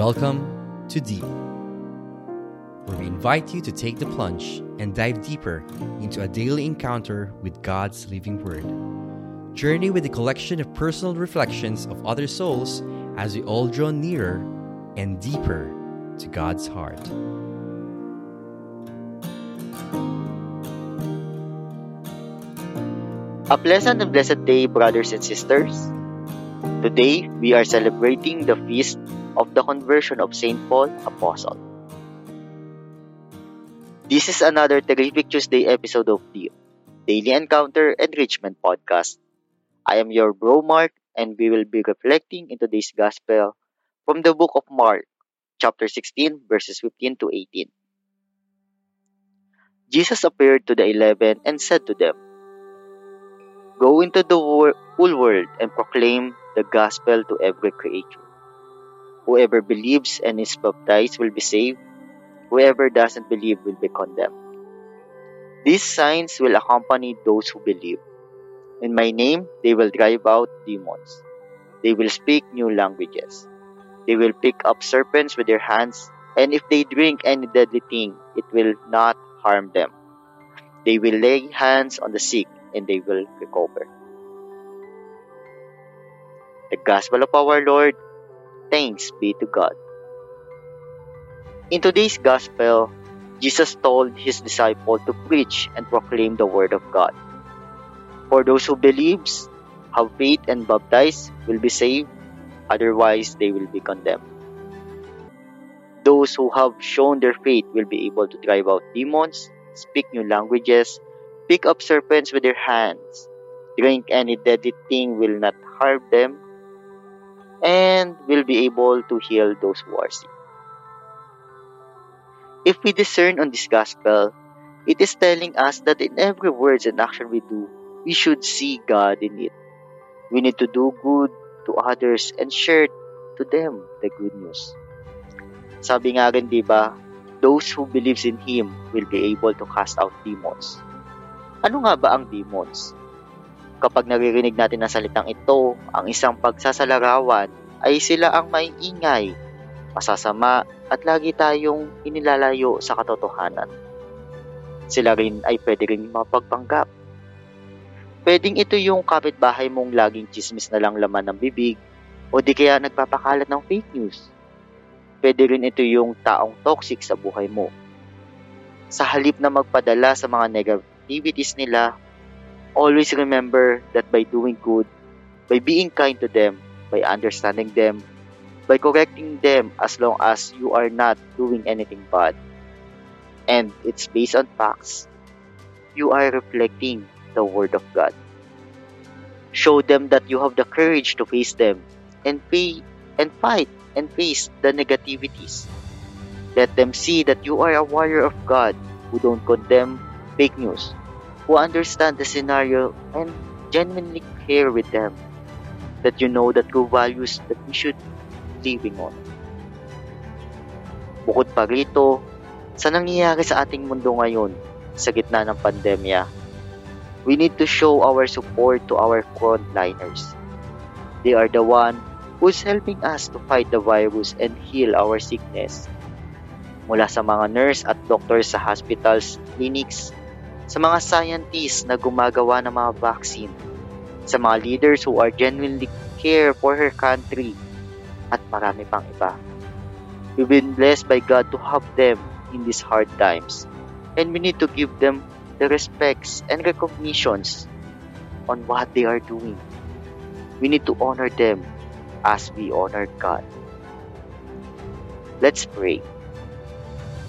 Welcome to Deep, where we invite you to take the plunge and dive deeper into a daily encounter with God's living Word. Journey with a collection of personal reflections of other souls as we all draw nearer and deeper to God's heart. A pleasant and blessed day, brothers and sisters. Today, we are celebrating the feast of the conversion of St. Paul Apostle. This is another terrific Tuesday episode of the Daily Encounter Enrichment Podcast. I am your bro Mark, and we will be reflecting in today's Gospel from the book of Mark, chapter 16, verses 15 to 18. Jesus appeared to the eleven and said to them, Go into the whole world and proclaim the gospel to every creature. Whoever believes and is baptized will be saved. Whoever doesn't believe will be condemned. These signs will accompany those who believe. In my name, they will drive out demons. They will speak new languages. They will pick up serpents with their hands, and if they drink any deadly thing, it will not harm them. They will lay hands on the sick, and they will recover. The Gospel of our Lord. Thanks be to God. In today's Gospel, Jesus told his disciples to preach and proclaim the Word of God. For those who believes, have faith and baptize will be saved, otherwise they will be condemned. Those who have shown their faith will be able to drive out demons, speak new languages, pick up serpents with their hands, drink any deadly thing will not harm them, and will be able to heal those who are sick. If we discern on this gospel, it is telling us that in every words and action we do, we should see God in it. We need to do good to others and share to them the good news. Sabi nga rin, di ba, those who believes in Him will be able to cast out demons. Ano nga ba ang demons? Kapag naririnig natin ang salitang ito, ang isang pagsasalarawan ay sila ang maiingay, masasama at lagi tayong inilalayo sa katotohanan. Sila rin ay pwede rin mapagpanggap. Pwedeng ito yung kapitbahay mong laging chismis na lang laman ng bibig o di kaya nagpapakalat ng fake news. Pwede rin ito yung taong toxic sa buhay mo. Sa halip na magpadala sa mga negativities nila, always remember that by doing good, by being kind to them, by understanding them, by correcting them as long as you are not doing anything bad, and it's based on facts, you are reflecting the Word of God. Show them that you have the courage to face them and pay and fight and face the negativities. Let them see that you are a warrior of God who don't condemn fake news, who understand the scenario and genuinely care with them, that you know the true values that we should living on. Bukod pa rito, sa nangyayari sa ating mundo ngayon, sa gitna ng pandemya, we need to show our support to our frontliners. They are the one who's helping us to fight the virus and heal our sickness. Mula sa mga nurse at doctor sa hospitals, clinics, sa mga scientists na gumagawa ng mga vaccine, sa mga leaders who are genuinely care for her country, at marami pang iba. We've been blessed by God to have them in these hard times, and we need to give them the respects and recognitions on what they are doing. We need to honor them as we honor God. Let's pray.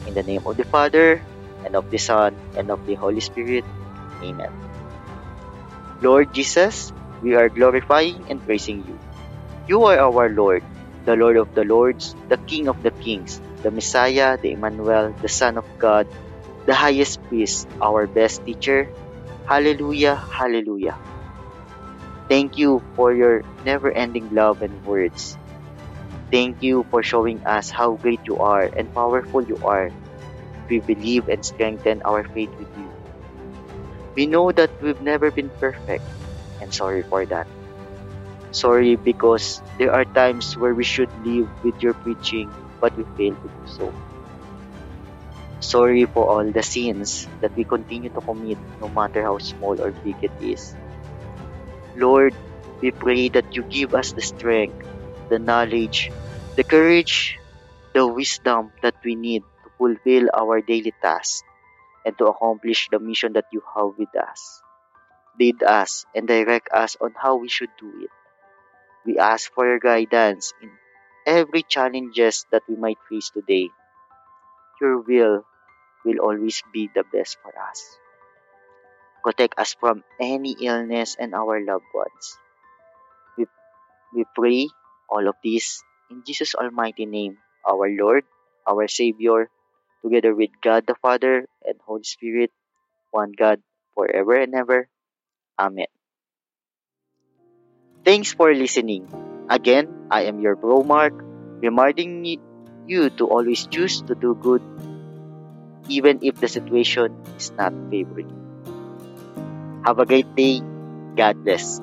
In the name of the Father, and of the Son, and of the Holy Spirit. Amen. Lord Jesus, we are glorifying and praising you. You are our Lord, the Lord of the Lords, the King of the Kings, the Messiah, the Emmanuel, the Son of God, the highest priest, our best teacher. Hallelujah, hallelujah. Thank you for your never ending love and words. Thank you for showing us how great you are and powerful you are. We believe and strengthen our faith with you. We know that we've never been perfect, and sorry for that. Sorry because there are times where we should live with your preaching, but we fail to do so. Sorry for all the sins that we continue to commit, no matter how small or big it is. Lord, we pray that you give us the strength, the knowledge, the courage, the wisdom that we need fulfill our daily tasks and to accomplish the mission that you have with us. Lead us and direct us on how we should do it. We ask for your guidance in every challenges that we might face today. Your will will always be the best for us. Protect us from any illness and our loved ones. We, we pray all of this in Jesus' almighty name, our Lord, our Savior, together with God the Father and Holy Spirit, one God, forever and ever. Amen. Thanks for listening. Again, I am your bro Mark, reminding you to always choose to do good even if the situation is not favorable. Have a great day. God bless.